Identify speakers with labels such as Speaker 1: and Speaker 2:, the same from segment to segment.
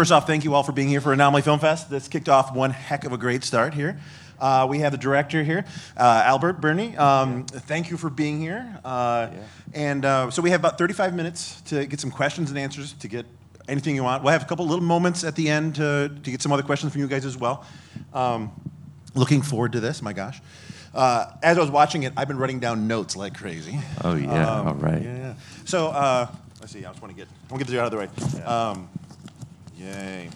Speaker 1: First off, thank you all for being here for Anomaly Film Fest. This kicked off one heck of a great start here. Uh, we have the director here, uh, Albert Birney. Um, Thank you for being here. Uh, And uh, so we have about 35 minutes to get some questions and answers, to get anything you want. We'll have a couple little moments at the end to, to get some other questions from you guys as well. Um, looking forward to this, my gosh. Uh, as I was watching it, I've been writing down notes like crazy.
Speaker 2: Oh, yeah. All right.
Speaker 1: Yeah, yeah. So uh, let's see. I just want to get. I want to get this out of the way. Yay.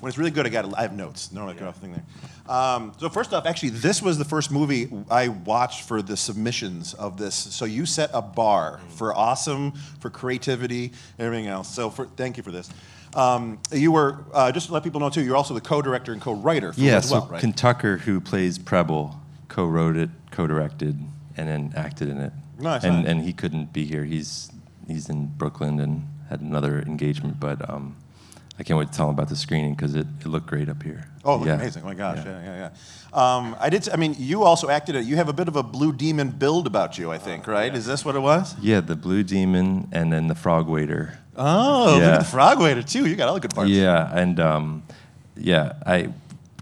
Speaker 1: When it's really good, I got. I have notes. No, I got off thing there. Um, so first off, actually, this was the first movie I watched for the submissions of this. So you set a bar for awesome, for creativity, everything else. So for, thank you for this. Um, you were uh, just to let people know too. You're also the co-director and co-writer for
Speaker 2: Yeah,
Speaker 1: as
Speaker 2: so
Speaker 1: well, right?
Speaker 2: Ken Tucker, who plays Preble, co-wrote it, co-directed, and then acted in it.
Speaker 1: Nice,
Speaker 2: And
Speaker 1: nice.
Speaker 2: and he couldn't be here. He's he's in Brooklyn and had another engagement, but um, I can't wait to tell them about the screening because it, it looked great up here.
Speaker 1: Oh, it looked
Speaker 2: Yeah.
Speaker 1: amazing! Oh my gosh, yeah, yeah, yeah. Um, I did. I mean, you also acted. You have a bit of a Blue Demon build about you, I think, right? Is this what it was?
Speaker 2: Yeah, the Blue Demon and then the Frog Waiter.
Speaker 1: Oh, look at the frog waiter too. You got all the good parts.
Speaker 2: Yeah, and um, yeah, I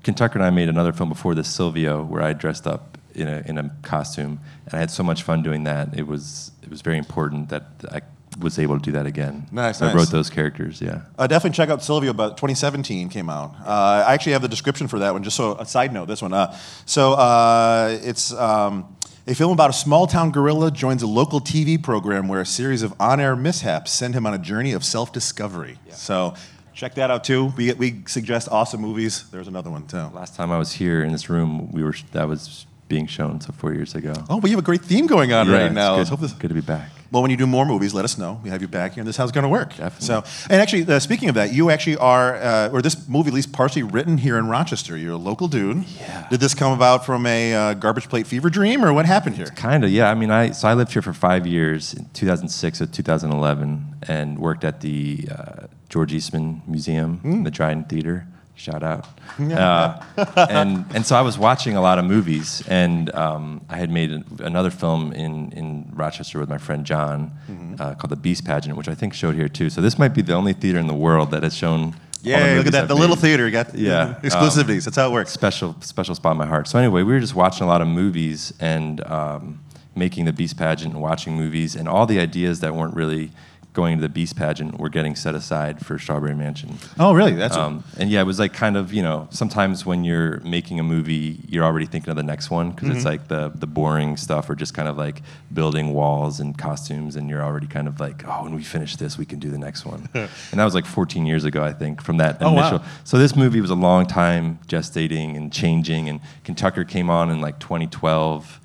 Speaker 2: Kentucker and I made another film before this, Sylvio, where I dressed up in a in a costume, and I had so much fun doing that. It was it was very important that I was able to do that again.
Speaker 1: Nice,
Speaker 2: So I
Speaker 1: nice.
Speaker 2: wrote those characters. Yeah.
Speaker 1: Uh, definitely check out Sylvio. But 2017 came out. Uh, I actually have the description for that one. Just so a side note, this one. Uh, so uh, it's um, a film about a small town gorilla joins a local TV program where a series of on-air mishaps send him on a journey of self-discovery. So check that out too. We we suggest awesome movies. There's another one too.
Speaker 2: Last time I was here in this room, we were that was being shown so four years ago.
Speaker 1: Oh, we have a great theme going on
Speaker 2: yeah,
Speaker 1: right now.
Speaker 2: Good,
Speaker 1: Let's hope this.
Speaker 2: good to be back.
Speaker 1: Well, when you do more movies, let us know. We have you back here, and this is how it's going to work.
Speaker 2: Definitely.
Speaker 1: So, and actually, uh, speaking of that, you actually are, uh, or this movie at least partially written here in Rochester. You're a local dude.
Speaker 2: Yeah.
Speaker 1: Did this come about from a uh, garbage plate fever dream, or what happened here?
Speaker 2: Kind of, yeah. I mean, I so I lived here for five years, in 2006 to 2011, and worked at the uh, George Eastman Museum, the Dryden Theater. Shout out. Uh, and and so I was watching a lot of movies, and um, I had made an- another film in in Rochester with my friend John uh, called The Beast Pageant, which I think showed here too. So this might be the only theater in the world that has shown.
Speaker 1: Yeah, look at that.
Speaker 2: I've
Speaker 1: The little
Speaker 2: made
Speaker 1: theater got
Speaker 2: Yeah, um,
Speaker 1: exclusivities. That's how it works.
Speaker 2: special special spot in my heart. So anyway, we were just watching a lot of movies and um, making the Beast pageant and watching movies, and all the ideas that weren't really going to the Beast pageant were getting set aside for Strawberry Mansion.
Speaker 1: Oh, really? That's
Speaker 2: Um, and yeah, it was like kind of you know sometimes when you're making a movie, you're already thinking of the next one because it's like the the boring stuff or just kind of like building walls and costumes, and you're already kind of like, oh, when we finish this, we can do the next one. and that was like 14 years ago, I think, from that
Speaker 1: Oh, wow.
Speaker 2: initial. So this movie was a long time gestating and changing, and Kentucker came on in like 2012,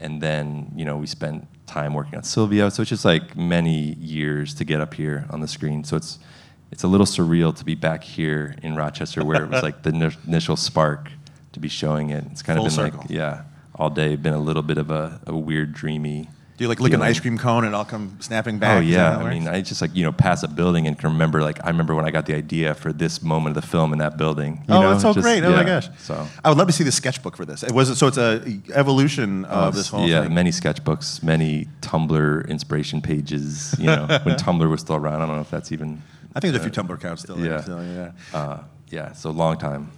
Speaker 2: and then you know we spent time working on Sylvio. So it's just like many years to get up here on the screen. So it's it's a little surreal to be back here in Rochester, where it was like the ni- initial spark to be showing it. It's kind
Speaker 1: Full
Speaker 2: of been
Speaker 1: circle.
Speaker 2: like yeah, all day been a little bit of a, a weird, dreamy.
Speaker 1: Do you like lick an
Speaker 2: feeling.
Speaker 1: ice cream cone and I'll come snapping back?
Speaker 2: Oh yeah, I mean. I just like you know pass a building and can remember like I remember when I got the idea for this moment of the film in that building. You
Speaker 1: oh,
Speaker 2: know,
Speaker 1: that's so
Speaker 2: just-
Speaker 1: great! Oh my gosh!
Speaker 2: So
Speaker 1: I would love to see the sketchbook for this. It was so it's a evolution of this whole thing.
Speaker 2: yeah,
Speaker 1: thing.
Speaker 2: many sketchbooks, many Tumblr inspiration pages. You know, when Tumblr was still around. I don't know if that's even.
Speaker 1: I think there's a few Tumblr accounts still. there,
Speaker 2: yeah.
Speaker 1: so, yeah.
Speaker 2: Uh, yeah, so long time.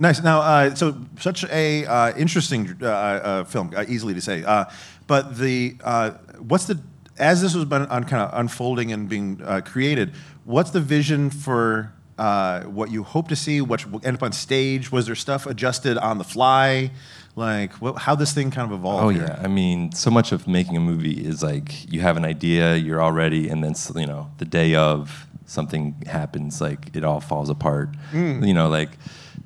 Speaker 1: Nice. Now, uh, so such a uh, interesting uh, uh, film, uh, easily to say. But the uh, what's the as this was been on kind of unfolding and being uh, created, what's the vision for uh, what you hope to see? What will end up on stage? Was there stuff adjusted on the fly? Like what, how this thing kind of evolved?
Speaker 2: Oh
Speaker 1: here?
Speaker 2: yeah, I mean, so much of making a movie is like you have an idea, you're all ready, and then you know the day of something happens, like it all falls apart. You know, like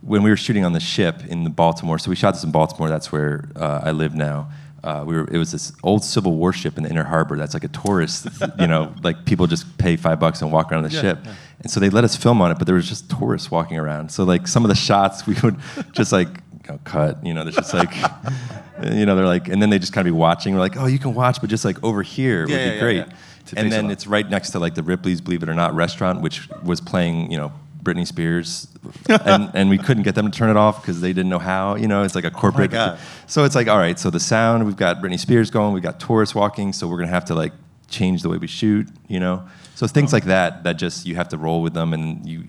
Speaker 2: when we were shooting on the ship in the Baltimore. So we shot this in Baltimore. That's where uh, I live now. Uh, we were, it was this old Civil War ship in the Inner Harbor. That's like a tourist, you know, like people just pay five bucks and walk around the
Speaker 1: Yeah,
Speaker 2: ship.
Speaker 1: yeah.
Speaker 2: And so they let us film on it, but there was just tourists walking around. So like some of the shots we would just like you know, cut. You know, there's just like, you know, they're like, and then they just kind of be watching. We're like, oh, you can watch, but just like over here
Speaker 1: Yeah,
Speaker 2: would be great. And then it's right next to like the Ripley's Believe It or Not restaurant, which was playing, you know, Britney Spears, and, and we couldn't get them to turn it off because they didn't know how. You know, it's like a corporate.
Speaker 1: God.
Speaker 2: So it's like, all right, so the sound, we've got Britney Spears going, we've got tourists walking, so we're gonna have to like change the way we shoot. You know, so things like that that just you have to roll with them, and you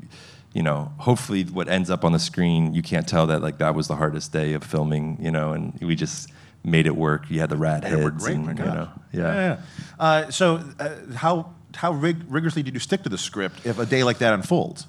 Speaker 2: you know, hopefully what ends up on the screen, you can't tell that like that was the hardest day of filming, you know, and we just made it work. You had the rat
Speaker 1: were
Speaker 2: heads, and, you know,
Speaker 1: Yeah. yeah. Uh, so, uh, how how rig- rigorously did you stick to the script if a day like that unfolds?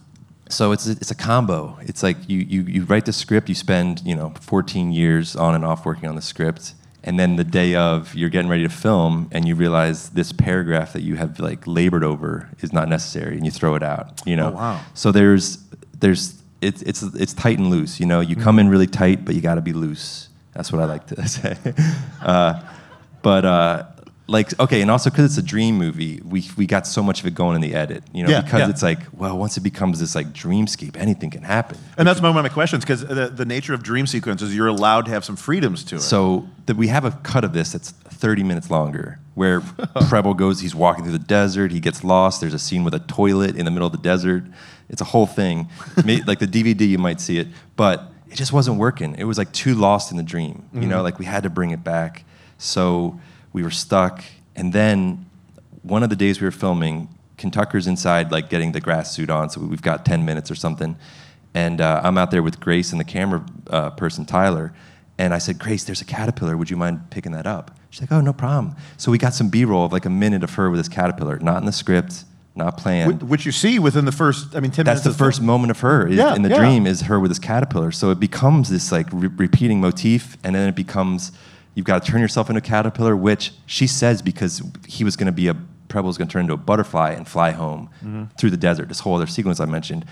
Speaker 2: So it's a, it's a combo. It's like you, you you write the script, you spend you know 14 years on and off working on the script, and then the day of you're getting ready to film, and you realize this paragraph that you have like labored over is not necessary, and you throw it out. You know.
Speaker 1: Oh, wow.
Speaker 2: So there's there's it's it's it's tight and loose. You know, you come in really tight, but you got to be loose. That's what I like to say. uh, but uh, like okay, and also because it's a dream movie, we we got so much of it going in the edit. You know,
Speaker 1: Yeah,
Speaker 2: because
Speaker 1: yeah.
Speaker 2: it's like well, once it becomes this like dreamscape, anything can happen.
Speaker 1: And that's one of my questions because the, the nature of dream sequences, you're allowed to have some freedoms to it.
Speaker 2: So that we have a cut of this that's 30 minutes longer, where Preble goes, he's walking through the desert, he gets lost. There's a scene with a toilet in the middle of the desert. It's a whole thing. Like the DVD, you might see it, but it just wasn't working. It was like too lost in the dream. You mm-hmm. know, like we had to bring it back. So we were stuck. And then one of the days we were filming, Kentucker's inside, like getting the grass suit on. So we've got 10 minutes or something. And uh, I'm out there with Grace and the camera uh, person, Tyler. And I said, Grace, there's a caterpillar. Would you mind picking that up? She's like, oh, no problem. So we got some B roll of like a minute of her with this caterpillar, not in the script, not planned.
Speaker 1: Wh- which you see within the first, I mean, 10
Speaker 2: That's
Speaker 1: minutes
Speaker 2: the
Speaker 1: of
Speaker 2: first
Speaker 1: film.
Speaker 2: moment of her is,
Speaker 1: Yeah,
Speaker 2: in the
Speaker 1: yeah.
Speaker 2: dream is her with this caterpillar. So it becomes this like re- repeating motif, and then it becomes you've got to turn yourself into a caterpillar, which she says because he was going to be a Preble was going to turn into a butterfly and fly home
Speaker 1: Mm-hmm.
Speaker 2: through the desert. This whole other sequence I mentioned.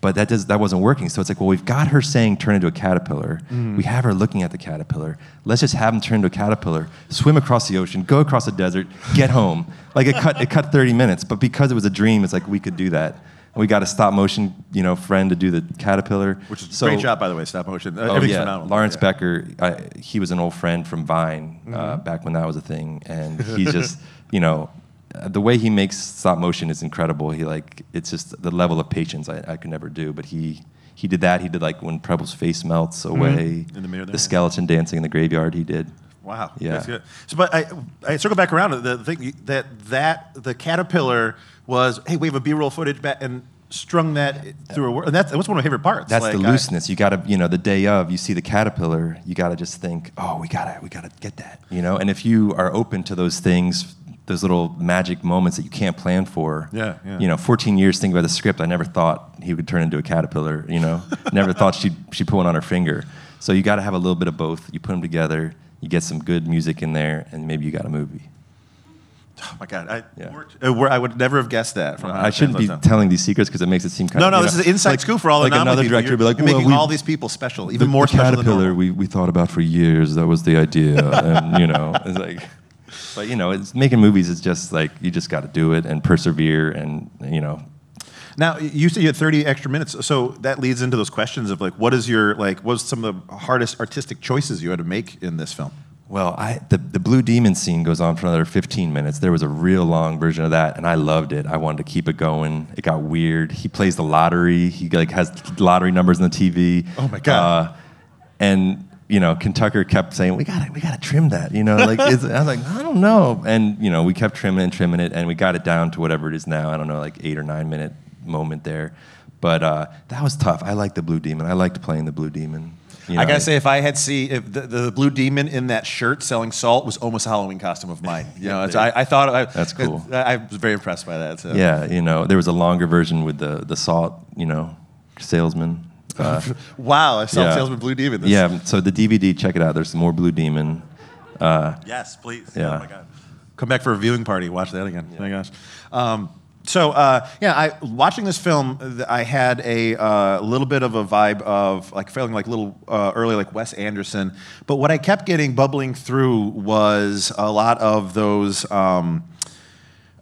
Speaker 2: But that does that wasn't working. So it's like, well, we've got her saying turn into a caterpillar.
Speaker 1: Mm-hmm.
Speaker 2: We have her looking at the caterpillar. Let's just have him turn into a caterpillar, swim across the ocean, go across the desert, get home. Like it cut it cut 30 minutes, but because it was a dream, it's like we could do that. We got a stop motion, you know, friend to do the caterpillar.
Speaker 1: Which is
Speaker 2: So-
Speaker 1: a great job, by the way, stop motion. Uh,
Speaker 2: Oh yeah,
Speaker 1: phenomenal.
Speaker 2: Lawrence
Speaker 1: Yeah.
Speaker 2: Becker. I, he was an old friend from Vine uh,
Speaker 1: Mm-hmm.
Speaker 2: back when that was a thing, and he's just, you know, uh, the way he makes stop motion is incredible. He like, it's just the level of patience I, I could never do. But he he did that. He did like when Preble's face melts away,
Speaker 1: Mm-hmm. In the mirror there,
Speaker 2: the
Speaker 1: yeah.
Speaker 2: skeleton dancing in the graveyard. He did.
Speaker 1: Wow.
Speaker 2: Yeah.
Speaker 1: That's good. So, but I, I circle back around the thing that that the caterpillar was. Hey, we have a B-roll footage back and strung that through a word. And that's, that was one of my favorite parts.
Speaker 2: That's
Speaker 1: Like,
Speaker 2: the
Speaker 1: I-
Speaker 2: looseness. you got to, you know, the day of, you see the caterpillar, you got to just think, oh, we gotta, we gotta get that, you know. And if you are open to those things, those little magic moments that you can't plan for,
Speaker 1: Yeah, yeah.
Speaker 2: You know, 14 years thinking about the script, I never thought he would turn into a caterpillar. You know, never thought she'd she put one on her finger. So you got to have a little bit of both. You put them together, you get some good music in there, and maybe you got a movie.
Speaker 1: Oh my God, I,
Speaker 2: Yeah.
Speaker 1: worked, uh, where- I would never have guessed that. From
Speaker 2: I shouldn't be telling these secrets because it makes it seem kind
Speaker 1: No,
Speaker 2: of
Speaker 1: no,
Speaker 2: you
Speaker 1: this
Speaker 2: know,
Speaker 1: is an inside
Speaker 2: like-
Speaker 1: scoop for all the
Speaker 2: like another director
Speaker 1: You're,
Speaker 2: would be like,
Speaker 1: you're
Speaker 2: well,
Speaker 1: making
Speaker 2: we-
Speaker 1: all these people special, even
Speaker 2: the,
Speaker 1: more
Speaker 2: the
Speaker 1: special
Speaker 2: caterpillar
Speaker 1: normal.
Speaker 2: we, we thought about for years. That was the idea, and you know, it's like, but you know, it's making movies is just like you just got to do it and persevere, and you know,
Speaker 1: Now, you said you had 30 extra minutes, so that leads into those questions of like, what is your like? What was some of the hardest artistic choices you had to make in this film?
Speaker 2: Well, I the the blue demon scene goes on for another 15 minutes. There was a real long version of that, and I loved it. I wanted to keep it going. It got weird. He plays the lottery. He like has lottery numbers on the TV.
Speaker 1: Oh my God.
Speaker 2: Uh, and you know, Kentucker kept saying, "We got to, we got to trim that." You know, like it's, I was like, I don't know, and you know, we kept trimming and trimming it, and we got it down to whatever it is now. I don't know, like eight or nine minute moment there, but uh, that was tough. I liked the Blue Demon. I liked playing the Blue Demon. You
Speaker 1: I gotta say, if I had see if the, the blue demon in that shirt selling salt was almost a Halloween costume of mine. You know, it's, I, I thought I,
Speaker 2: That's cool.
Speaker 1: I, I was very impressed by that. So.
Speaker 2: yeah, you know, there was a longer version with the the salt, you know, salesman. Uh,
Speaker 1: Wow, I saw
Speaker 2: Yeah.
Speaker 1: salesman blue demon. This-
Speaker 2: yeah, so the DVD, check it out. There's some more Blue Demon.
Speaker 1: Yes, please.
Speaker 2: Yeah.
Speaker 1: Oh my god. Come back for a viewing party. Watch that again. Oh my gosh. Um, so uh, yeah, I watching this film, I had a uh, little bit of a vibe of like feeling like little uh, early like Wes Anderson. But what I kept getting bubbling through was a lot of those. Um,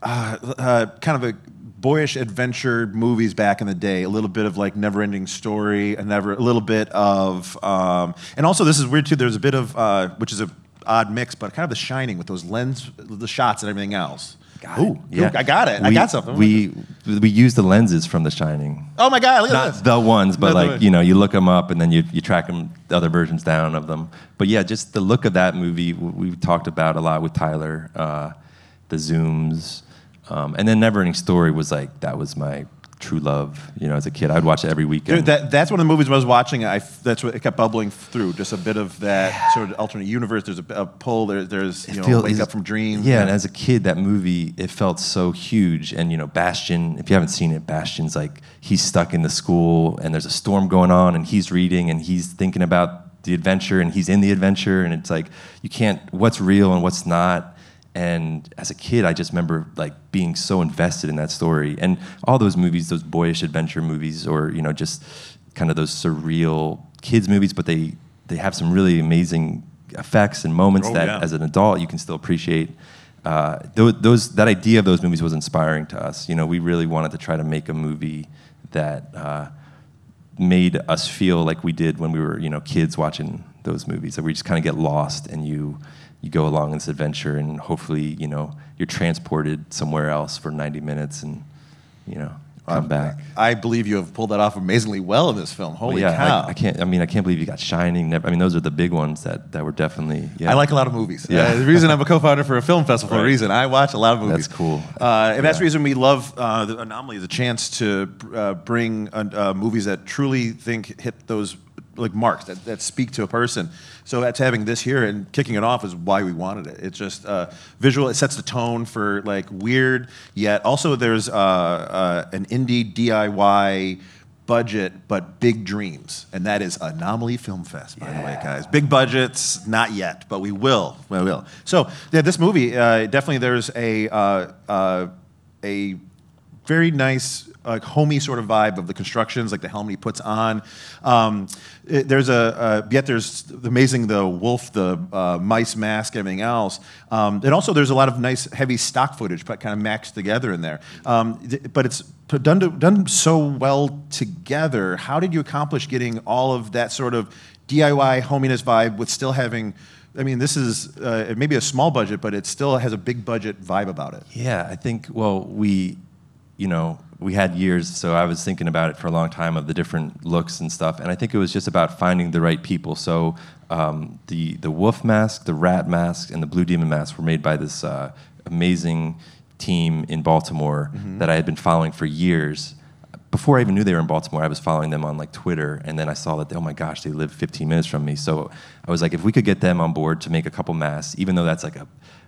Speaker 1: uh, uh, kind of a boyish adventure movies back in the day. A little bit of like Never Ending Story, a never a little bit of, um, and also this is weird too. There's a bit of uh, which is a odd mix, but kind of The Shining with those lens, the shots and everything else. Ooh,
Speaker 2: Yeah,
Speaker 1: I got it. I got something.
Speaker 2: We we use the lenses from The Shining.
Speaker 1: oh my god, look at
Speaker 2: Not
Speaker 1: this.
Speaker 2: the ones, but
Speaker 1: No,
Speaker 2: like you know, you look them up and then you you track them, the other versions down of them. But yeah, just the look of that movie we talked about a lot with Tyler, uh, the zooms, um, and then Neverending Story was like that was my true love. You know, as a kid, I'd watch it every weekend.
Speaker 1: Dude, that, that's one of the movies I was watching. I that's what it kept bubbling through. Just a bit of that sort of alternate universe. There's a, a pull. There, there's you know
Speaker 2: feel-
Speaker 1: wake up from dreams.
Speaker 2: Yeah, and as a kid, that movie it felt so huge. And you know, Bastian. If you haven't seen it, Bastian's like he's stuck in the school, and there's a storm going on, and he's reading, and he's thinking about the adventure, and he's in the adventure, and it's like you can't. What's real and what's not. And as a kid, I just remember like being so invested in that story, and all those movies, those boyish adventure movies, or you know, just kind of those surreal kids movies, but they they have some really amazing effects and moments
Speaker 1: Oh,
Speaker 2: that
Speaker 1: yeah.
Speaker 2: as an adult you can still appreciate. Uh, those, those that idea of those movies was inspiring to us. You know, we really wanted to try to make a movie that uh, made us feel like we did when we were you know kids watching those movies. That we just kind of get lost and you you go along this adventure and hopefully you know you're transported somewhere else for 90 minutes and you know come back.
Speaker 1: I believe you have pulled that off amazingly well in this film. Holy
Speaker 2: yeah,
Speaker 1: cow!
Speaker 2: I, I can't. I mean, I can't believe you got Shining. Never, I mean, those are the big ones that, that were definitely. Yeah.
Speaker 1: I like a lot of movies.
Speaker 2: Yeah.
Speaker 1: Uh, the reason I'm a co-founder for a film festival for a reason. I watch a lot of movies.
Speaker 2: That's cool.
Speaker 1: Uh, and that's the reason we love uh, the Anomaly, the chance to uh, bring uh, uh, movies that truly think hit those like marks that, that speak to a person. So that's having this here and kicking it off is why we wanted it. It's just uh, visual. It sets the tone for like weird, yet also there's uh, uh, an indie DIY budget but big dreams, and that is Anomaly Film Fest. By the way, guys, big budgets, not yet, but we will. We will. So yeah, this movie uh, definitely there's a uh, uh, a very nice, like homey sort of vibe of the constructions, like the helmet he puts on. Um, it- there's a uh, yet there's the amazing the wolf, the uh, mice mask, everything else. Um, and also there's a lot of nice heavy stock footage, but kind of maxed together in there. Um, th- but it's done to, done so well together. How did you accomplish getting all of that sort of DIY hominess vibe with still having? I mean, this is uh, it may be a small budget, but it still has a big budget vibe about it.
Speaker 2: Yeah, I think, well, we, you know, we had years, so I was thinking about it for a long time of the different looks and stuff, and I think it was just about finding the right people. So um, the, the wolf mask, the rat mask, and the blue demon mask were made by this uh, amazing team in Baltimore that I had been following for years. Before I even knew they were in Baltimore, I was following them on like Twitter, and then I saw that oh my gosh, they live 15 minutes from me. So I was like, if we could get them on board to make a couple masks, even though that's like a,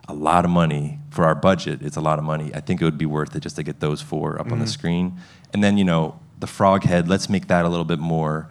Speaker 2: a lot of money for our budget, it's a lot of money. I think it would be worth it just to get those four up on the screen, and then you know the frog head. Let's make that a little bit more.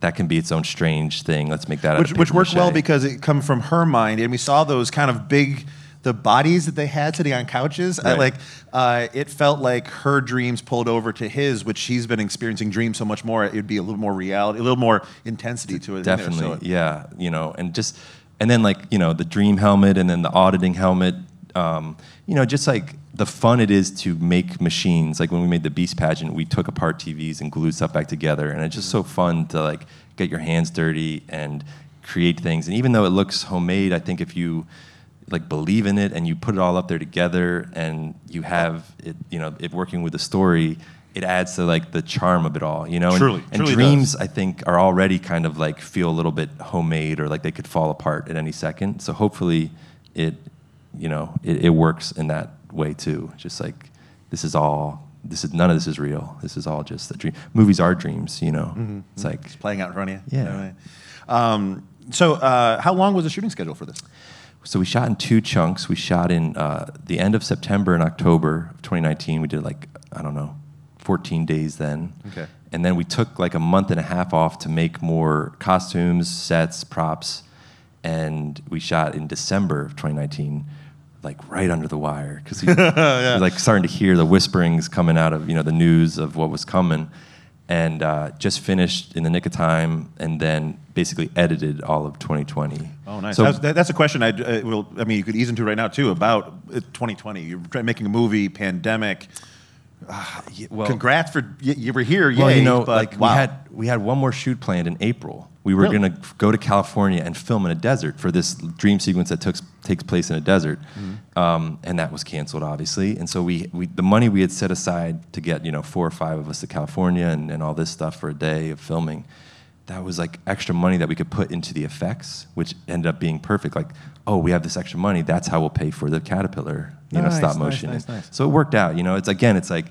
Speaker 2: That can be its own strange thing. Let's make that
Speaker 1: which, which worked well because it come from her mind, and we saw those kind of big, the bodies that they had sitting on couches. I, like uh, it felt like her dreams pulled over to his, which she's been experiencing dreams so much more. It'd be a little more reality, a little more intensity to it. in there.
Speaker 2: Definitely,
Speaker 1: So
Speaker 2: yeah. You know, and just and then like you know the dream helmet and then the auditing helmet. Um, you know, just like the fun it is to make machines. Like when we made the Beast pageant, we took apart TVs and glued stuff back together, and it's just so fun to like get your hands dirty and create things. And even though it looks homemade, I think if you like believe in it and you put it all up there together and you have it, you know, it working with the story, it adds to like the charm of it all, you know. And-
Speaker 1: Truly,
Speaker 2: and
Speaker 1: truly
Speaker 2: dreams I think are already kind of like feel a little bit homemade or like they could fall apart at any second. So hopefully it, you know, it, it works in that way too. Just like this is all this is none of this is real. This is all just a dream. Movies are dreams, you know. It's like
Speaker 1: It's playing out in front of you.
Speaker 2: Yeah.
Speaker 1: You know what I mean? Um, so, uh, how long was the shooting schedule for this?
Speaker 2: So we shot in two chunks. We shot in uh, the end of September and October of 2019. We did like I don't know, 14 days then.
Speaker 1: Okay.
Speaker 2: And then we took like a month and a half off to make more costumes, sets, props, and we shot in December of 2019, like right under the wire because we were like starting to hear the whisperings coming out of you know the news of what was coming. And uh, just finished in the nick of time, and then basically edited all of 2020.
Speaker 1: Oh, nice.
Speaker 2: So
Speaker 1: that's, that's a question I uh, will. I mean, you could ease into right now too about uh, 2020. You're making a movie, pandemic.
Speaker 2: Well-
Speaker 1: Congrats for you, you were here.
Speaker 2: Well,
Speaker 1: yay,
Speaker 2: you know,
Speaker 1: but
Speaker 2: like
Speaker 1: wow.
Speaker 2: we had we had one more shoot planned in April. We were
Speaker 1: Really?
Speaker 2: going to go to California and film in a desert for this dream sequence that took, takes place in a desert,
Speaker 1: Mm-hmm.
Speaker 2: um, and that was canceled, obviously. And so we, we the money we had set aside to get you know four or five of us to California and, and all this stuff for a day of filming, that was like extra money that we could put into the effects, which ended up being perfect. Like, oh, we have this extra money. That's how we'll pay for the caterpillar, you know, stop motion.
Speaker 1: nice, nice.
Speaker 2: So it worked out. You know, it's again, it's like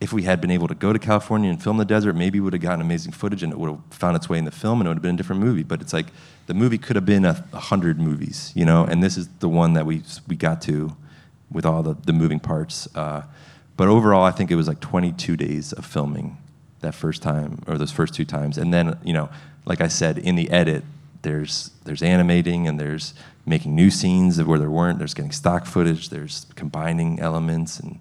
Speaker 2: if we had been able to go to California and film the desert, maybe we would have gotten amazing footage and it would have found its way in the film and it would have been a different movie. But it's like the movie could have been a, a hundred movies, you know, and this is the one that we we got to with all the, the moving parts. Uh, but overall, I think it was like 22 days of filming that first time or those first two times, and then you know, like I said, in the edit, there's there's animating and there's making new scenes of where there weren't. There's getting stock footage. There's combining elements and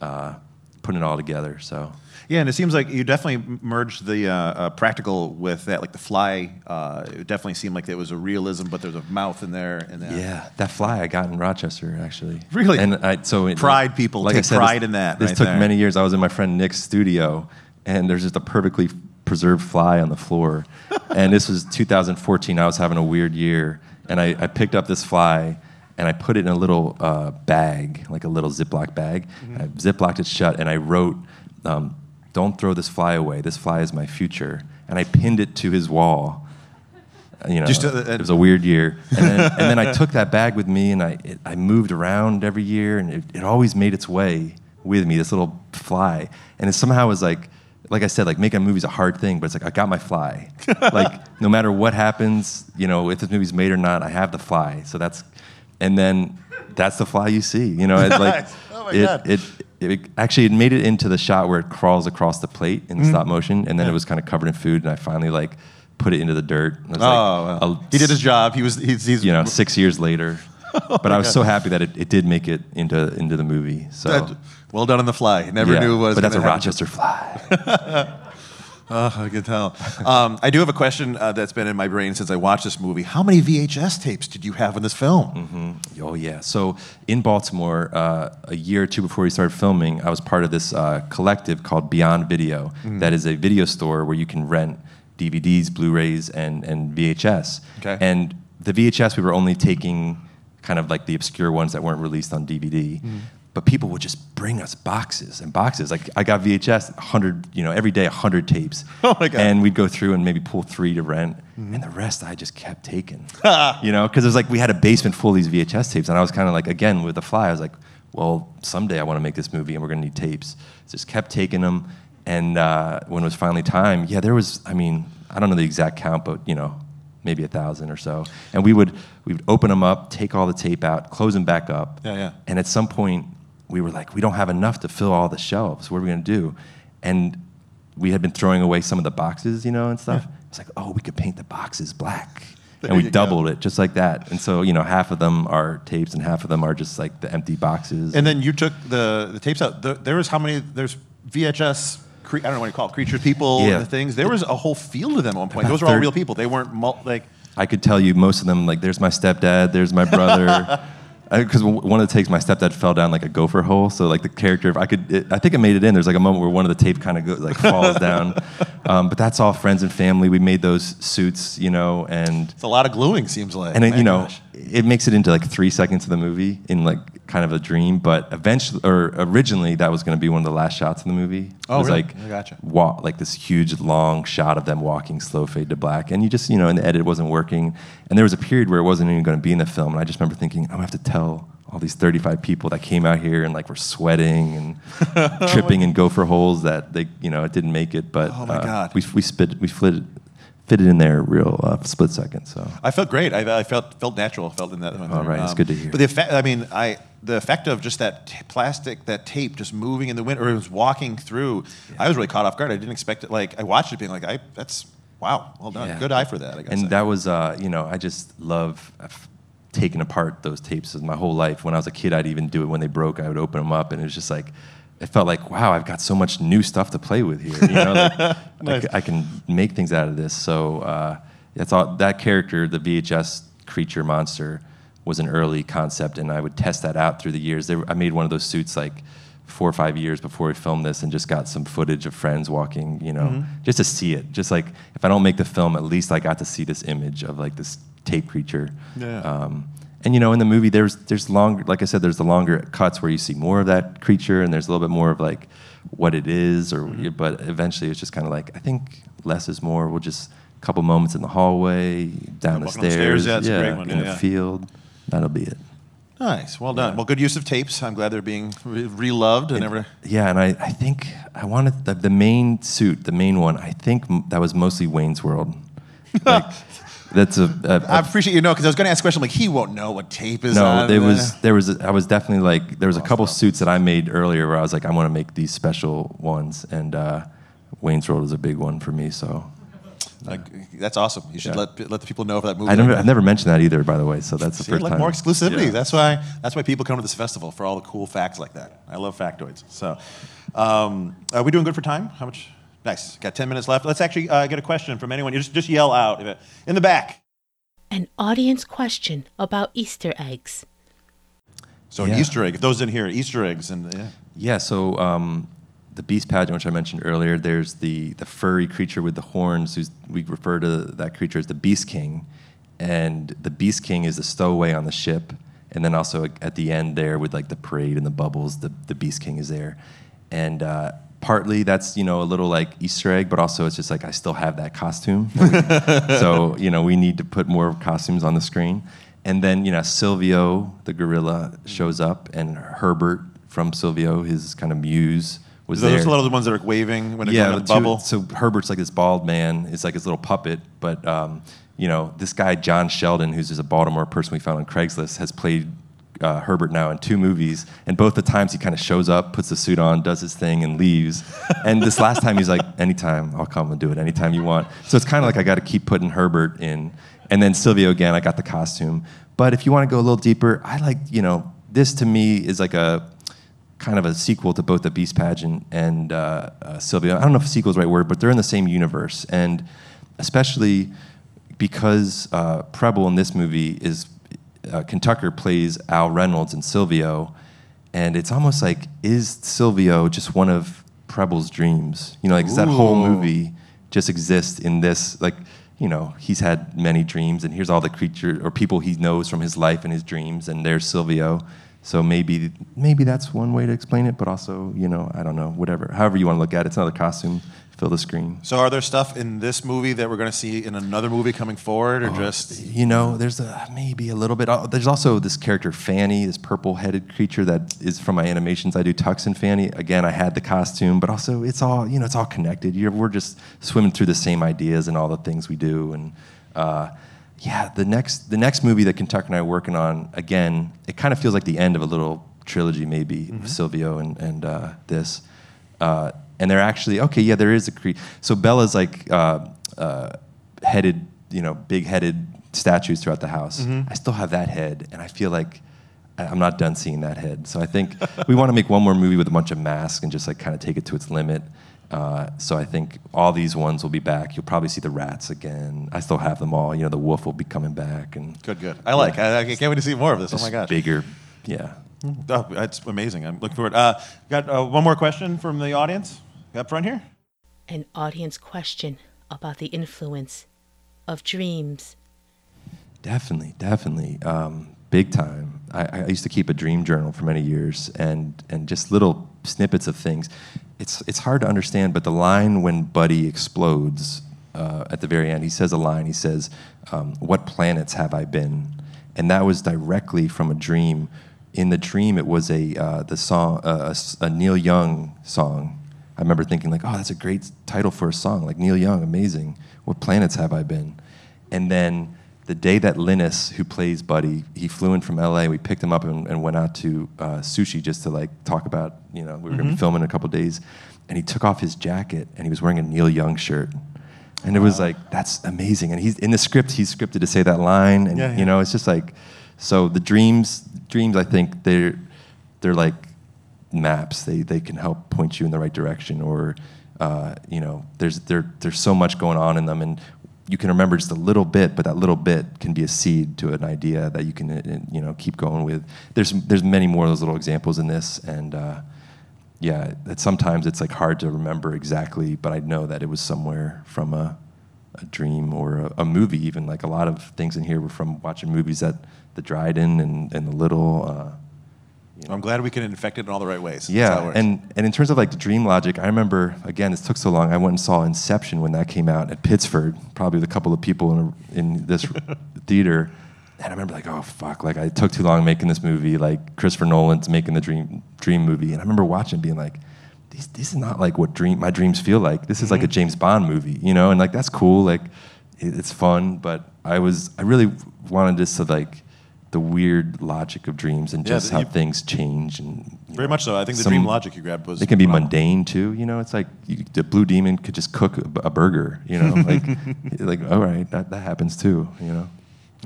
Speaker 2: uh, putting it all together. So
Speaker 1: Yeah, and it seems like you definitely merged the uh, uh, practical with that. Like the fly, uh, it definitely seemed like there was a realism, but there's a mouth in there. And
Speaker 2: yeah, that fly I got in Rochester actually.
Speaker 1: Really?
Speaker 2: And I so it,
Speaker 1: Pride people take
Speaker 2: this-
Speaker 1: pride in that
Speaker 2: This
Speaker 1: right
Speaker 2: took
Speaker 1: there.
Speaker 2: many years. I was in my friend Nick's studio, and there's just a perfectly preserved fly on the floor. and this was 2014. I was having a weird year, and I, I picked up this fly. And I put it in a little uh, bag, like a little Ziploc bag.
Speaker 1: Mm-hmm.
Speaker 2: I ziplocked it shut, and I wrote, um, "Don't throw this fly away. This fly is my future." And I pinned it to his wall. You know,
Speaker 1: Just, uh,
Speaker 2: it was a weird year. And then, and then I took that bag with me and I, it, I moved around every year and it, it always made its way with me, this little fly. And it somehow was like, like I said, like making a movie is a hard thing, but it's like, I got my fly. like, no matter what happens, you know, if this movie's made or not, I have the fly. So that's, and then that's the fly you see, you know, it's like,
Speaker 1: Oh my
Speaker 2: it,
Speaker 1: God.
Speaker 2: it, it, actually, it made it into the shot where it crawls across the plate in
Speaker 1: Mm-hmm.
Speaker 2: stop motion. And then it was kind of covered in food. And I finally like put it into the dirt. It was
Speaker 1: Oh,
Speaker 2: like
Speaker 1: well.
Speaker 2: a-
Speaker 1: he did his job. He was. He's. he's
Speaker 2: you know, six years later. but I was so happy that it, it did make it into into the movie. So
Speaker 1: that- well done on the fly. Never
Speaker 2: yeah.
Speaker 1: knew what was.
Speaker 2: But that's a
Speaker 1: happen.
Speaker 2: Rochester fly.
Speaker 1: Oh, I can tell. Um, I do have a question uh, that's been in my brain since I watched this movie. How many VHS tapes did you have in this film?
Speaker 2: oh yeah. So in Baltimore, uh, a year or two before we started filming, I was part of this uh, collective called Beyond Video. That is a video store where you can rent DVDs, Blu-rays, and and VHS.
Speaker 1: Okay.
Speaker 2: And the VHS we were only taking kind of like the obscure ones that weren't released on DVD. But people would just bring us boxes and boxes. Like I got VHS, 100, you know, every day 100 tapes.
Speaker 1: Oh my God.
Speaker 2: And we'd go through and maybe pull three to rent, and the rest I just kept taking. you know, because it was like we had a basement full of these VHS tapes, and I was kind of like, again with the fly, I was like, well, someday I want to make this movie, and we're gonna need tapes. Just kept taking them, and uh, when it was finally time, yeah, there was. I mean, I don't know the exact count, but you know, maybe a thousand or so. And we would we would open them up, take all the tape out, close them back up.
Speaker 1: Yeah, yeah.
Speaker 2: And at some point, we were like, we don't have enough to fill all the shelves. What are we gonna do? And we had been throwing away some of the boxes, you know, and stuff. It's like, oh, we could paint the boxes black.
Speaker 1: There
Speaker 2: and we
Speaker 1: you go.
Speaker 2: doubled it just like that. And so, you know, half of them are tapes and half of them are just like the empty boxes.
Speaker 1: And then you took the, the tapes out. The, there was how many? There's VHS. Cre- I don't know what you call it. Creature people
Speaker 2: Yeah.
Speaker 1: the things. There was a whole field of them at one point.
Speaker 2: About
Speaker 1: Those were all real people. They weren't mul- like.
Speaker 2: I could tell you most of them, like, there's my stepdad, there's my brother. Because one of the takes, my stepdad fell down like a gopher hole. So, like, the character, if I could, it, I think it made it in. There's like a moment where one of the tape kind of goes, like, falls down. Um, but that's all friends and family. We made those suits, you know, and
Speaker 1: It's a lot of gluing. Seems like.
Speaker 2: and
Speaker 1: My
Speaker 2: you know
Speaker 1: gosh.
Speaker 2: It makes it into like three seconds of the movie in like kind of a dream but eventually or originally that was going to be one of the last shots in the movie
Speaker 1: Oh,
Speaker 2: it was
Speaker 1: really?
Speaker 2: like
Speaker 1: I gotcha.
Speaker 2: wa- like this huge long shot of them walking slow fade to black and you just you know and the edit wasn't working and there was a period where it wasn't even going to be in the film and i just remember thinking i'm going to have to tell all these 35 people that came out here and like were sweating and tripping in gopher holes that they you know it didn't make it but
Speaker 1: Oh, my
Speaker 2: uh,
Speaker 1: God.
Speaker 2: we, we spit we it, fit it in there real uh, split second so
Speaker 1: I felt great. I, I felt felt natural. Felt in that.
Speaker 2: All right, it's good to hear.
Speaker 1: But the effect. I mean, I the effect of just that t- plastic, that tape, just moving in the wind, or it was walking through. I was really caught off guard. I didn't expect it. Like I watched it, being like, I that's wow, well done,
Speaker 2: Yeah.
Speaker 1: good eye for that. I guess.
Speaker 2: and that was uh, you know i just love I've taken apart those tapes my whole life when i was a kid i'd even do it when they broke i would open them up and it was just like it felt like wow i've got so much new stuff to play with here you know like,
Speaker 1: Nice.
Speaker 2: like, i can make things out of this so uh, that's all that character the vhs creature monster was an early concept and i would test that out through the years there, i made one of those suits like four or five years before we filmed this and just got some footage of friends walking, you know, just to see it. Just like if I don't make the film, at least I got to see this image of like this tape creature.
Speaker 1: Yeah.
Speaker 2: Um, and you know, in the movie, there's there's longer, like I said, there's the longer cuts where you see more of that creature, and there's a little bit more of like what it is, or mm-hmm. but eventually it's just kind of like I think less is more. We'll just a couple moments in the hallway, down the
Speaker 1: walking upstairs,
Speaker 2: stairs,
Speaker 1: yeah, it's a great one,
Speaker 2: in
Speaker 1: yeah,
Speaker 2: the field. That'll be it.
Speaker 1: Nice. Well done. Well, good use of tapes. I'm glad they're being re- reloved and ever.
Speaker 2: Yeah, and I, I think I wanted the, the main suit, the main one. I think that was mostly Wayne's World. Like, that's a, a,
Speaker 1: I appreciate you know because I was going to ask a question like he won't know what tape is
Speaker 2: no.
Speaker 1: on.
Speaker 2: There was there was a, I was definitely like there was a couple suits that I made earlier where I was like I want to make these special ones, and uh, Wayne's World is a big one for me. So
Speaker 1: Like, that's awesome. You should
Speaker 2: Yeah.
Speaker 1: let let the people know for that movie.
Speaker 2: I never I've never mentioned that either, by the way. So that's the
Speaker 1: See,
Speaker 2: first
Speaker 1: like
Speaker 2: time.
Speaker 1: more exclusivity.
Speaker 2: Yeah.
Speaker 1: That's why that's why people come to this festival for all the cool facts like that. I love factoids. So, um, are we doing good for time? How much? Nice. Got ten minutes left. Let's actually uh, get a question from anyone. You just just yell out in the back.
Speaker 3: An audience question about Easter eggs.
Speaker 1: So an
Speaker 2: Yeah.
Speaker 1: Easter egg. If those in here, Easter eggs and yeah.
Speaker 2: Yeah, so um, the beast pageant, which I mentioned earlier, there's the, the furry creature with the horns. Who's, we refer to that creature as the Beast King. And the Beast King is the stowaway on the ship. And then also at the end there with like the parade and the bubbles, the, the Beast King is there. And uh, partly that's, you know, a little like Easter egg, but also it's just like I still have that costume. so, you know, we need to put more costumes on the screen. And then, you know, Sylvio, the gorilla, shows up, and Herbert from Sylvio, his kind of muse, was
Speaker 1: Those
Speaker 2: there.
Speaker 1: are a lot of the ones that are waving when they're
Speaker 2: yeah,
Speaker 1: to the
Speaker 2: two-
Speaker 1: bubble.
Speaker 2: so Herbert's like this bald man. It's like his little puppet, but um, you know, this guy John Sheldon, who's just a Baltimore person we found on Craigslist, has played uh, Herbert now in two movies, and both the times he kind of shows up, puts the suit on, does his thing, and leaves. and this last time he's like, "Anytime, I'll come and do it. Anytime you want." So it's kind of like I got to keep putting Herbert in, and then Sylvio again. I got the costume, but if you want to go a little deeper, I like you know this to me is like a kind of a sequel to both the Beast Pageant and uh, uh, Sylvio. I don't know if sequel is the right word, but they're in the same universe, and especially because uh, Preble in this movie is uh, Kentucker plays Al Reynolds and Sylvio, and it's almost like is Sylvio just one of Preble's dreams? You know, like does that whole movie just exist in this like. You know, he's had many dreams, and here's all the creature or people he knows from his life and his dreams, and there's Sylvio. So maybe maybe that's one way to explain it, but also, you know, I don't know, whatever. However you want to look at it, it's another costume, fill the screen.
Speaker 1: so are there stuff in this movie that we're going to see in another movie coming forward, or just
Speaker 2: You know, there's a maybe a little bit. oh, There's also this character Fanny, this purple-headed creature that is from my animations. I do Tux and Fanny. Again, I had the costume, but also it's all you know, it's all connected. You're, we're just swimming through the same ideas and all the things we do. And uh, yeah, the next the next movie that Kentucker and I are working on, again, it kind of feels like the end of a little trilogy, maybe Sylvio and and uh, this. Uh, and they're actually okay. Yeah, there is a cre- so Bella's like uh, uh, headed, you know, big-headed statues throughout the house.
Speaker 1: Mm-hmm.
Speaker 2: I still have that head, and I feel like I'm not done seeing that head. So I think we want to make one more movie with a bunch of masks and just like kind of take it to its limit. Uh, so I think all these ones will be back. You'll probably see the rats again. I still have them all. You know, the wolf will be coming back, and
Speaker 1: good? Good. I like. I, I can't wait to see more of this. Oh my gosh.
Speaker 2: bigger. Yeah.
Speaker 1: Oh, that's amazing. I'm looking forward. Uh, got uh, one more question from the audience up front here.
Speaker 3: An audience question about the influence of dreams.
Speaker 2: Definitely, definitely, um, big time. I, I used to keep a dream journal for many years, and and just little snippets of things. It's it's hard to understand, but the line when Buddy explodes uh, at the very end, he says a line. He says, um, "What planets have I been?" And that was directly from a dream. In the dream, it was a uh, the song uh, a s- a Neil Young song. I remember thinking like, "Oh, that's a great title for a song." Like Neil Young, amazing. What planets have I been? And then the day that Linas, who plays Buddy, he flew in from LA. We picked him up and, and went out to uh, sushi just to like talk about, you know, we were gonna be filming in a couple days. And he took off his jacket and he was wearing a Neil Young shirt. And it was like, that's amazing. And he's in the script, he's scripted to say that line. And
Speaker 1: Yeah, yeah.
Speaker 2: you know, it's just like, so the dreams, dreams, I think they're they're like maps. They they can help point you in the right direction, or uh, you know, there's there there's so much going on in them, and you can remember just a little bit, but that little bit can be a seed to an idea that you can uh, you know keep going with. There's there's many more of those little examples in this, and uh, yeah, that sometimes it's like hard to remember exactly, but I know that it was somewhere from a a dream or a, a movie. Even like a lot of things in here were from watching movies at the Dryden and and the Little. Uh,
Speaker 1: I'm glad we can infect it in all the right ways. That's how it
Speaker 2: yeah, and and in terms of like the dream logic, I remember again. This took so long. I went and saw Inception when that came out at Pittsford. Probably with a couple of people in in this theater, and I remember like, oh fuck, like I took too long making this movie. Like Christopher Nolan's making the dream dream movie, and I remember watching, being like, these, this is not like what dream my dreams feel like. This is like a mm-hmm. James Bond movie, you know, and like that's cool, like it, it's fun, but I was I really wanted this to like the weird logic of dreams and just
Speaker 1: that
Speaker 2: how
Speaker 1: you-
Speaker 2: things change and
Speaker 1: Very
Speaker 2: know,
Speaker 1: much so. I think the
Speaker 2: some-
Speaker 1: dream logic you grabbed was.
Speaker 2: It can be
Speaker 1: phenomenal.
Speaker 2: mundane too, you know. It's like you, the Blue Demon could just cook a, a burger, you know. Like, like all right, that, that happens too, you know.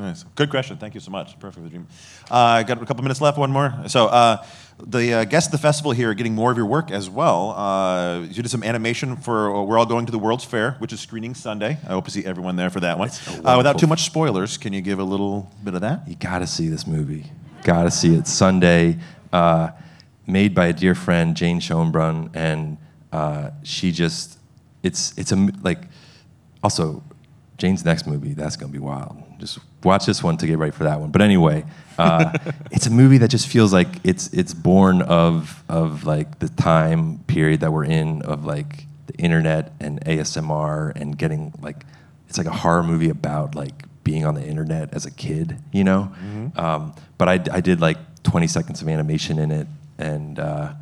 Speaker 1: Nice. Good question. Thank you so much. Perfect. Dream. Uh, I got a couple minutes left. One more. So uh, the uh, guests of the festival here are getting more of your work as well. Uh, you did some animation for uh, We're All Going to the World's Fair, which is screening Sunday. I hope to see everyone there for that one. Uh, without too much spoilers, can you give a little bit of that?
Speaker 2: You got to see this movie. Got to see it. Sunday, uh, made by a dear friend, Jane Schoenbrun, and uh, she just, it's it's a like, also, Jane's next movie that's gonna be wild. Just watch this one to get ready for that one. But anyway, uh, it's a movie that just feels like it's it's born of of like the time period that we're in of like the internet and ASMR and getting like it's like a horror movie about like being on the internet as a kid, you know. Um, but I, I did like 20 seconds of animation in it, and uh,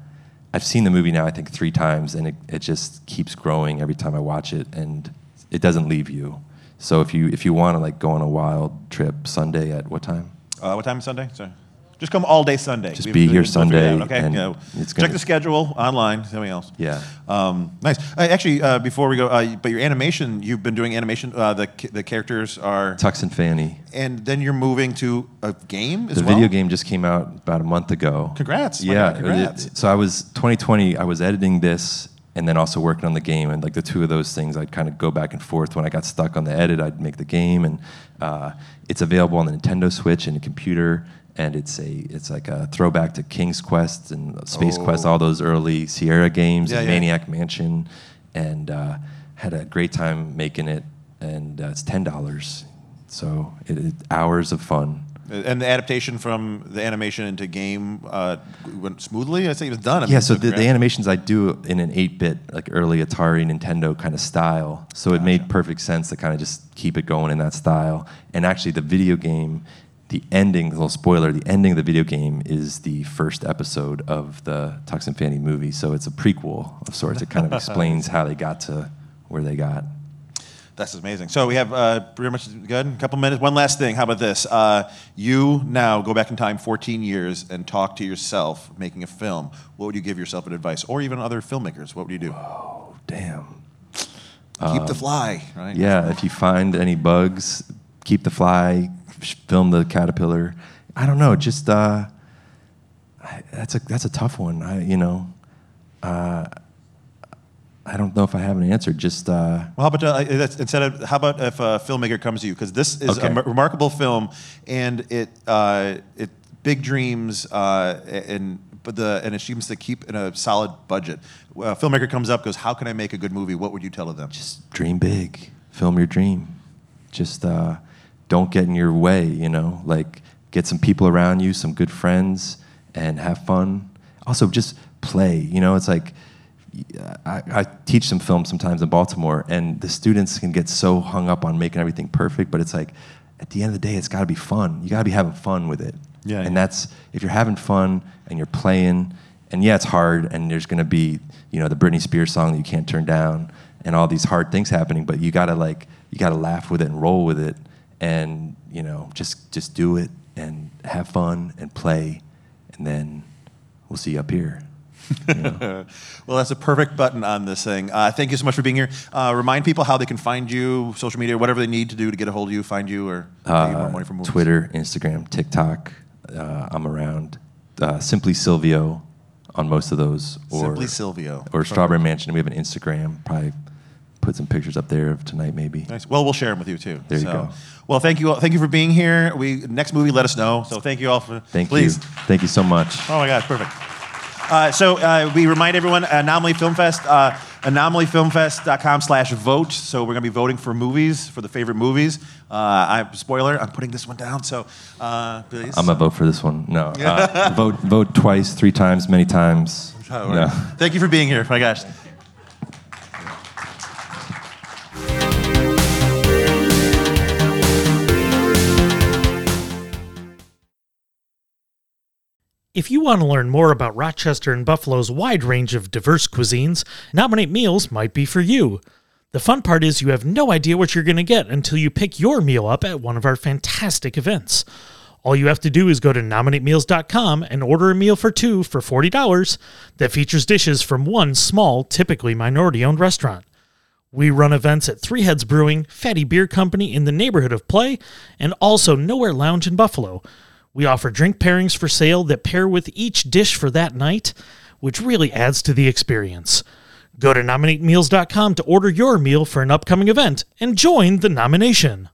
Speaker 2: I've seen the movie now I think three times, and it, it just keeps growing every time I watch it, and it doesn't leave you. So if you if you want to like go on a wild trip Sunday at what time?
Speaker 1: Uh, what time is Sunday? Sorry. Just come all day Sunday.
Speaker 2: Just
Speaker 1: We-
Speaker 2: be
Speaker 1: we-
Speaker 2: here
Speaker 1: we'll figure it
Speaker 2: Sunday,
Speaker 1: Okay.
Speaker 2: it's
Speaker 1: Check the schedule online. Something else.
Speaker 2: Yeah.
Speaker 1: Um, nice. Uh, actually, uh, before we go, uh, but your animation, you've been doing animation. Uh, the the characters are,
Speaker 2: Tux and Fanny.
Speaker 1: and then you're moving to a game as
Speaker 2: The
Speaker 1: well.
Speaker 2: video game just came out about a month ago.
Speaker 1: Congrats.
Speaker 2: Yeah.
Speaker 1: God, congrats.
Speaker 2: it- so I was 2020. I was editing this and then also working on the game, and like the two of those things, I'd kind of go back and forth. When I got stuck on the edit, I'd make the game, and uh, it's available on the Nintendo Switch and a computer. And it's a it's like a throwback to King's Quest and Space Quest,
Speaker 1: Oh.
Speaker 2: all those early Sierra games,
Speaker 1: Yeah,
Speaker 2: and
Speaker 1: yeah.
Speaker 2: Maniac Mansion, and uh, had a great time making it. And uh, it's ten dollars, so it, it, hours of fun.
Speaker 1: And the adaptation from the animation into game uh, went smoothly. I say it was done. I
Speaker 2: Yeah,
Speaker 1: mean,
Speaker 2: so the, the animations I do in an 8-bit, like early Atari, Nintendo kind of style. So it made perfect sense to kind of just keep it going in that style. And actually, the video game, the ending, little spoiler, the ending of the video game is the first episode of the Tux and Fanny movie. So it's a prequel of sorts. It kind of explains how they got to where they got.
Speaker 1: That's amazing. So we have uh, pretty much good. A couple minutes. One last thing. How about this? Uh, you now go back in time 14 years and talk to yourself making a film. What would you give yourself an advice, or even other filmmakers? What would you do?
Speaker 2: Oh, damn.
Speaker 1: Keep the fly, right?
Speaker 2: Yeah, if you find any bugs, keep the fly, film the caterpillar. I don't know, just uh, I, that's a that's a tough one. I you know, uh, I don't know if I have an answer. Just uh,
Speaker 1: Well, how about uh, instead of how about if a filmmaker comes to you because this is
Speaker 2: Okay.
Speaker 1: a m- remarkable film and it uh, it big dreams uh, and but the and achievements to keep in a solid budget. A filmmaker comes up goes, how can I make a good movie? What would you tell them?
Speaker 2: just dream big, film your dream. Just uh, don't get in your way. You know, like get some people around you, some good friends, and have fun. Also, just play. You know, it's like I, I teach some film sometimes in Baltimore, and the students can get so hung up on making everything perfect, but it's like at the end of the day, it's got to be fun. You got to be having fun with it.
Speaker 1: Yeah,
Speaker 2: and
Speaker 1: yeah.
Speaker 2: that's if you're having fun and you're playing, and yeah, it's hard, and there's gonna be you know the Britney Spears song that you can't turn down, and all these hard things happening, but you gotta like you gotta laugh with it and roll with it, and you know just just do it and have fun and play, and then we'll see you up here.
Speaker 1: Well, that's a perfect button on this thing. Uh, thank you so much for being here. Uh, remind people how they can find you, social media, whatever they need to do to get a hold of you, find you, or pay you more money for movies.
Speaker 2: Uh, Twitter, Instagram, TikTok. Uh, I'm around. Uh, Simply Sylvio on most of those. Or,
Speaker 1: Simply Sylvio.
Speaker 2: Or Strawberry Mansion. We have an Instagram. Probably put some pictures up there of tonight, maybe.
Speaker 1: Nice. Well, we'll share them with you too.
Speaker 2: There you go.
Speaker 1: Well, thank you. all- Thank you for being here. We next movie, let us know. So thank you all for.
Speaker 2: Thank
Speaker 1: please.
Speaker 2: you. Thank you so much.
Speaker 1: Oh my gosh, perfect. Uh, so uh, we remind everyone, Anomaly Film Fest, uh, anomalyfilmfest.com slash vote. So we're going to be voting for movies, for the favorite movies. Uh, I, spoiler, I'm putting this one down, so uh, please.
Speaker 2: I'm gonna vote for this one. No, uh, vote vote twice, three times, many times.
Speaker 1: Oh,
Speaker 2: No.
Speaker 1: Thank you for being here. My gosh.
Speaker 4: If you want to learn more about Rochester and Buffalo's wide range of diverse cuisines, Nominate Meals might be for you. The fun part is you have no idea what you're going to get until you pick your meal up at one of our fantastic events. All you have to do is go to nominatemeals.com and order a meal for two for $40 that features dishes from one small, typically minority owned restaurant. We run events at Three Heads Brewing, Fatty Beer Company in the neighborhood of Play, and also Nowhere Lounge in Buffalo. We offer drink pairings for sale that pair with each dish for that night, which really adds to the experience. Go to nominatemeals.com to order your meal for an upcoming event and join the nomination.